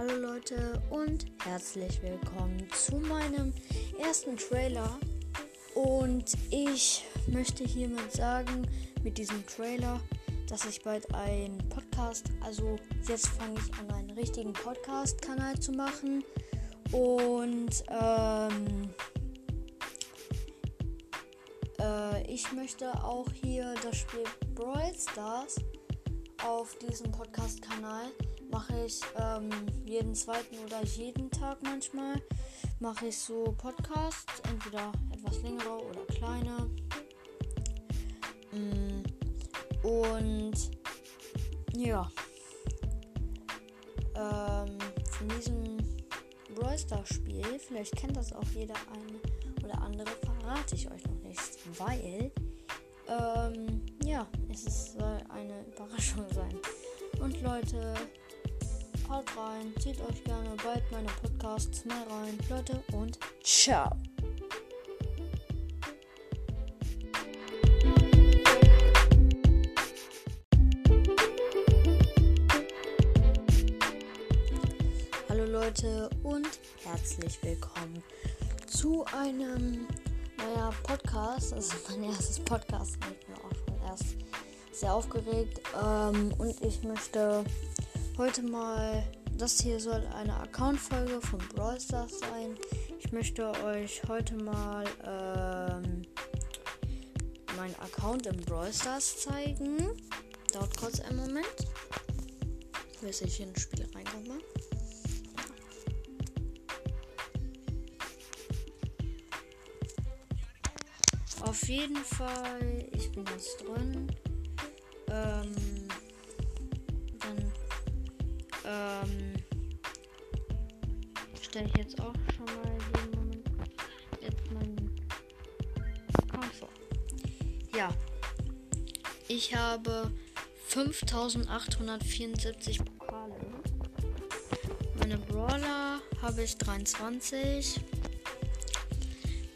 Hallo Leute und herzlich willkommen zu meinem ersten Trailer. Und ich möchte hiermit sagen, mit diesem Trailer, dass ich bald einen Podcast, also jetzt fange ich an, einen richtigen Podcast-Kanal zu machen. Und ähm, äh, ich möchte auch hier das Spiel Brawl Stars auf diesem Podcast-Kanal mache ich ähm, jeden zweiten oder jeden Tag manchmal mache ich so Podcasts, entweder etwas längere oder kleine. Mm, und ja, ähm, von diesem Brawl Stars Spiel, vielleicht kennt das auch jeder eine oder andere, verrate ich euch noch nicht, weil ähm, ja, es soll eine Überraschung sein. Und Leute, haut rein, zieht euch gerne bald meine Podcasts mal rein, Leute, und ciao. Hallo Leute und herzlich willkommen zu einem neuer Podcast. Das ist mein erstes Podcast. Ich bin auch schon erst sehr aufgeregt. Ähm, und ich möchte heute mal. Das hier soll eine Account-Folge von Brawl Stars sein. Ich möchte euch heute mal ähm, meinen Account im Brawl Stars zeigen. Dauert kurz einen Moment, bis ich in das Spiel reinkomme. Auf jeden Fall, ich bin jetzt drin. Ähm, ähm, stelle ich jetzt auch schon mal jeden Moment jetzt meinen Account vor. Ja, ich habe 5874 Pokale. Meine Brawler habe ich 23.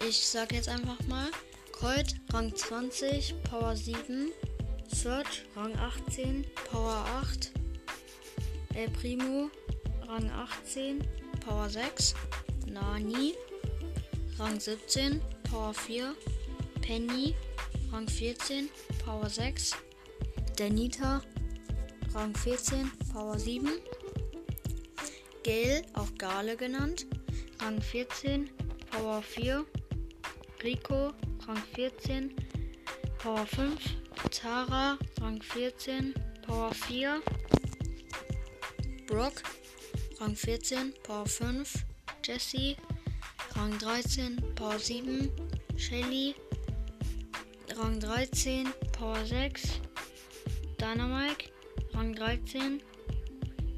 Ich sage jetzt einfach mal Colt Rang 20, Power 7, Search Rang 18, Power 8, El Primo Rang 18, Power 6, Nani Rang 17, Power 4, Penny Rang 14, Power 6, Danita Rang 14, Power 7, Gale, auch Gale genannt, Rang 14, Power 4, Rico Rang 14, Power 5, Tara, Rang 14, Power 4, Brock, Rang 14, Power 5, Jesse, Rang 13, Power 7, Shelly, Rang 13, Power 6, Dynamite, Rang 13,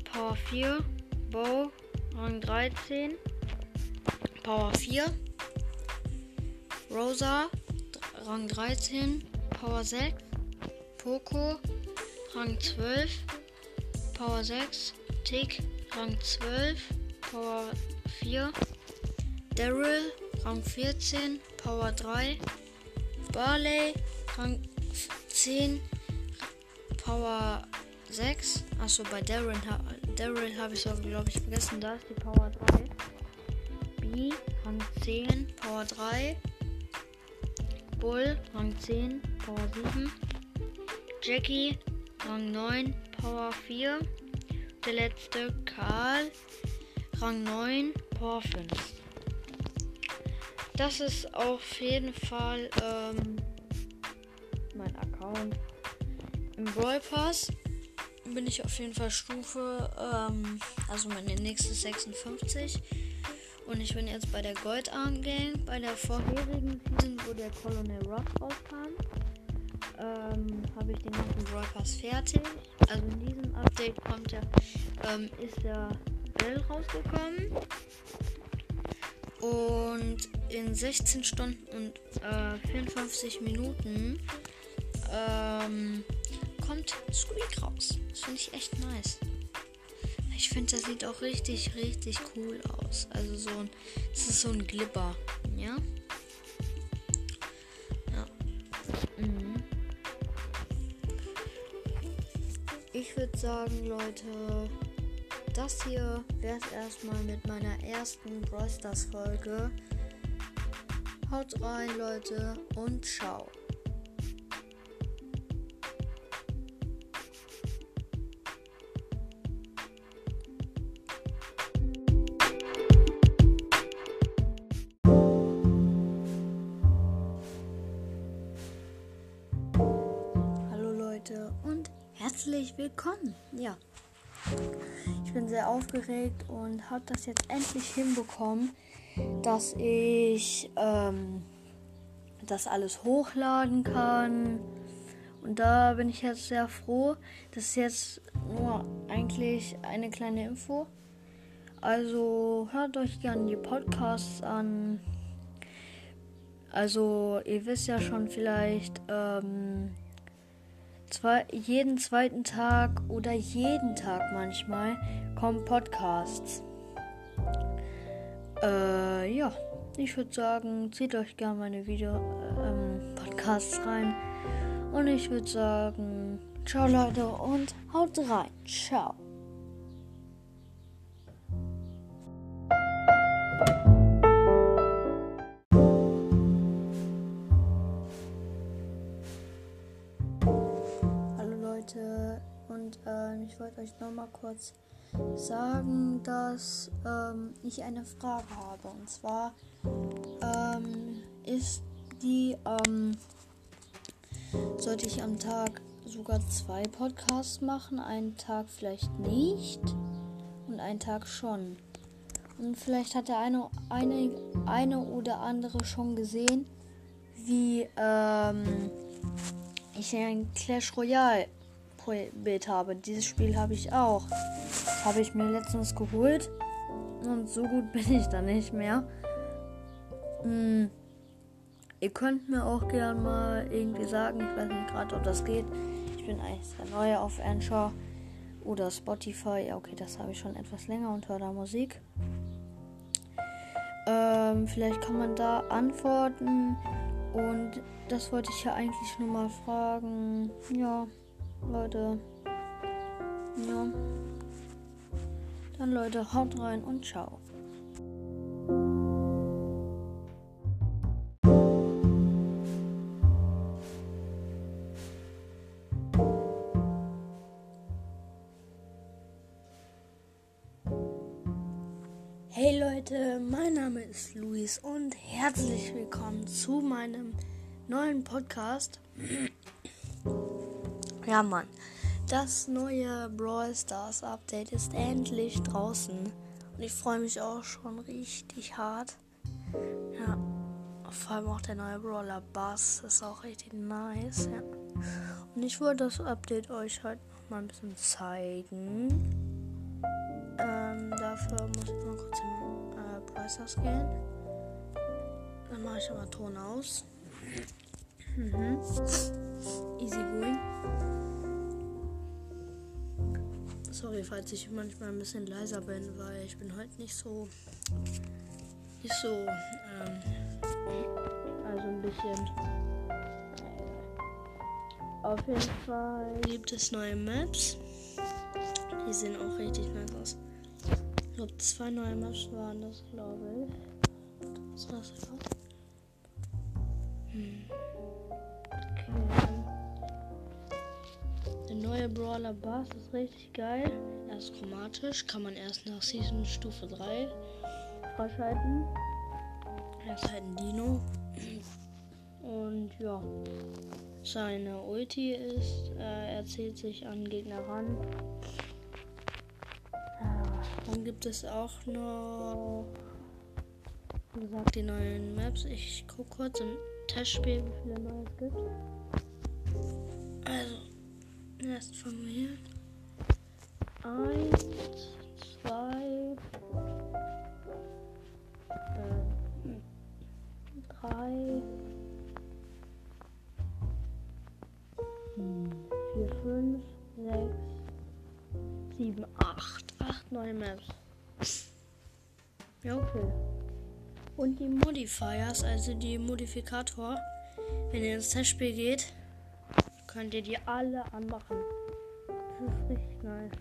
Power 4, Bow, Rang 13, Power 4, Rosa, Rang 13, Power 6, Poco, Rang 12, Power 6, Tick, Rang 12, Power 4, Daryl, Rang 14, Power 3, Barley, Rang 10, Power 6. Achso, bei Daryl, Daryl habe ich so, glaube ich, vergessen. Da ist die Power 3. B, Rang 10, Power 3. Bull, Rang 10, Power 7. Jackie, Rang 9, Power 4. Der letzte, Karl, Rang 9, Power 5. Das ist auf jeden Fall ähm, mein Account. Im Brawl Pass bin ich auf jeden Fall Stufe, ähm, also meine nächste 56. Und ich bin jetzt bei der Gold Arm Gang. Bei der vorherigen Season, wo der Colonel Rock rauskam, ähm, habe ich den ganzen Brawl Pass fertig. Also in diesem Update kommt der, ähm, ist der Bell rausgekommen. Und in 16 Stunden und äh, 54 Minuten ähm, kommt Squeak raus. Das finde ich echt nice. Ich finde, das sieht auch richtig, richtig cool aus. Also so ein, es ist so ein Glipper, ja? Ja. Ich würde sagen, Leute, das hier wird erstmal mit meiner ersten Brawl Stars Folge. Haut rein, Leute, und ciao. Herzlich willkommen. Ja, ich bin sehr aufgeregt und habe das jetzt endlich hinbekommen, dass ich ähm, das alles hochladen kann. Und da bin ich jetzt sehr froh. Das ist jetzt nur eigentlich eine kleine Info. Also hört euch gerne die Podcasts an. Also ihr wisst ja schon vielleicht, ähm, zwei, jeden zweiten Tag oder jeden Tag manchmal kommen Podcasts. Äh, ja, ich würde sagen, zieht euch gerne meine Video ähm, Podcasts rein. Und ich würde sagen, ciao Leute und haut rein. Ciao. Mal kurz sagen, dass ähm, ich eine Frage habe und zwar ähm, ist die ähm, sollte ich am Tag sogar zwei Podcasts machen, einen Tag vielleicht nicht und einen Tag schon. Und vielleicht hat der eine, eine, eine oder andere schon gesehen, wie ähm, ich ein Clash Royale Bild habe. Dieses Spiel habe ich auch. Habe ich mir letztens geholt. Und so gut bin ich da nicht mehr. Hm. Ihr könnt mir auch gerne mal irgendwie sagen, ich weiß nicht gerade, ob das geht. Ich bin eigentlich sehr neu auf Anchor oder Spotify. Ja, okay, das habe ich schon etwas länger und höre da Musik. Ähm, vielleicht kann man da antworten. Und das wollte ich ja eigentlich nur mal fragen. Ja, Leute. Ja. Dann Leute, haut rein und ciao. Hey Leute, mein Name ist Luis und herzlich willkommen zu meinem neuen Podcast. Ja, Mann, das neue Brawl Stars Update ist endlich draußen und ich freue mich auch schon richtig hart. Ja, vor allem auch der neue Brawler Bass ist auch richtig nice. Ja. Und ich wollte das Update euch heute noch mal ein bisschen zeigen. Ähm, dafür muss ich mal kurz in äh, Browsers gehen. Dann mache ich aber Ton aus. Mhm. Easy going. Sorry, falls ich manchmal ein bisschen leiser bin, weil ich bin heute nicht so. Nicht so. Ähm, also ein bisschen. Äh, auf jeden Fall gibt es neue Maps. Die sehen auch richtig nice aus. Ich glaube, zwei neue Maps waren das, glaube ich. Was war das. Der neue Brawler Bass ist richtig geil. Er ist chromatisch, kann man erst nach Season Stufe 3 freischalten. Er ist halt ein Dino. Und ja. Seine Ulti ist, äh, er zählt sich an Gegner ran. Dann gibt es auch noch, wie gesagt, die neuen Maps. Ich gucke kurz im Testspiel, wie viele neue es gibt. Also, erst von mir. Eins, zwei, äh, drei, vier, fünf, sechs, sieben, acht. Acht neue Maps. Ja, okay. Und die Modifiers, also die Modifikator, wenn ihr ins Testspiel geht, könnt ihr die alle anmachen. Das ist richtig nice.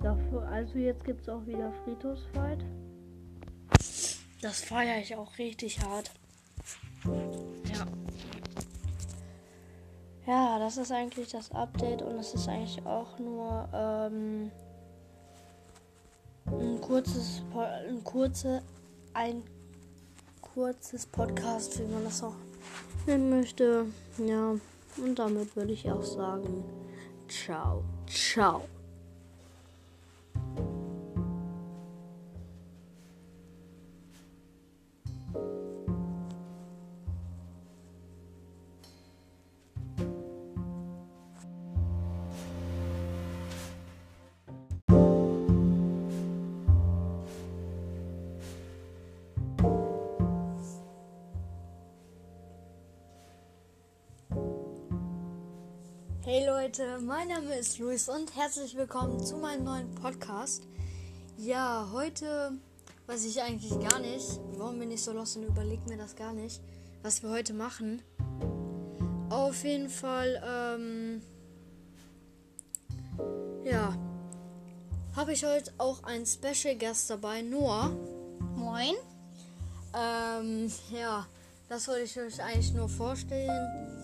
Dafür, also jetzt gibt es auch wieder Friedhofsfight. Das feiere ich auch richtig hart. Ja. Ja, das ist eigentlich das Update und es ist eigentlich auch nur ähm, ein kurzes, ein kurze, ein kurzes Podcast, wie man das auch nennen möchte. Ja, und damit würde ich auch sagen, ciao, ciao. Leute, mein Name ist Luis und herzlich willkommen zu meinem neuen Podcast. Ja, heute weiß ich eigentlich gar nicht, warum bin ich so los und überlege mir das gar nicht, was wir heute machen. Auf jeden Fall, ähm, ja, habe ich heute auch einen Special Guest dabei, Noah. Moin. Ähm, ja, das wollte ich euch eigentlich nur vorstellen.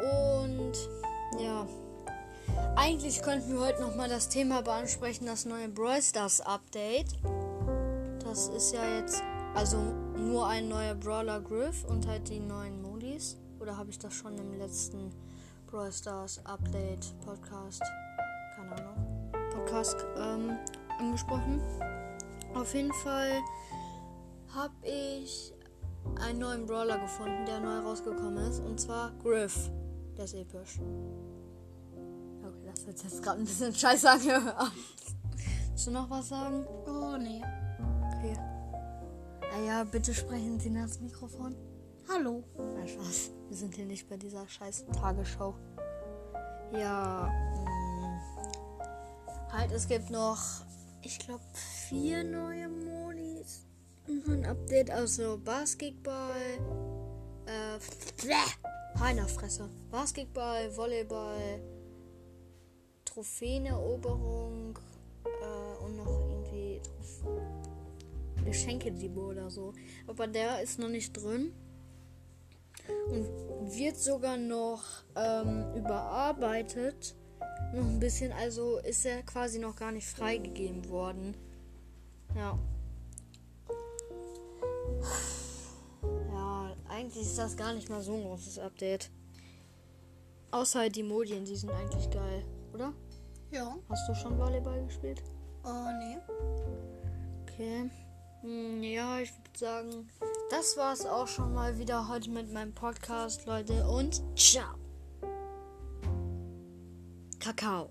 Und ja. Eigentlich könnten wir heute nochmal das Thema beansprechen, das neue Brawl Stars Update. Das ist ja jetzt also nur ein neuer Brawler Griff und halt die neuen Modis. Oder habe ich das schon im letzten Brawl Stars Update Podcast, keine Ahnung, Podcast ähm, angesprochen? Auf jeden Fall habe ich einen neuen Brawler gefunden, der neu rausgekommen ist. Und zwar Griff. Der ist episch. Das wird jetzt gerade ein bisschen scheiße angehört. Willst du noch was sagen? Oh, nee. Okay. Naja, bitte sprechen Sie ins Mikrofon. Hallo. Nein, Spaß. Wir sind hier nicht bei dieser scheiß Tagesschau. Ja, mh, halt, es gibt noch, ich glaube, vier neue Modis. Ein Update, also Basketball, äh, Heinerfresse. Basketball, Volleyball, Trophäeneroberung äh, und noch irgendwie Geschenke-Debo oder so. Aber der ist noch nicht drin. Und wird sogar noch ähm, überarbeitet. Noch ein bisschen, also ist er quasi noch gar nicht freigegeben worden. Ja. Ja, eigentlich ist das gar nicht mal so ein großes Update. Außer halt die Modien, die sind eigentlich geil, oder? Ja. Hast du schon Volleyball gespielt? Oh, nee. Okay. Hm, ja, ich würde sagen, das war's auch schon mal wieder heute mit meinem Podcast, Leute. Und ciao. Kakao.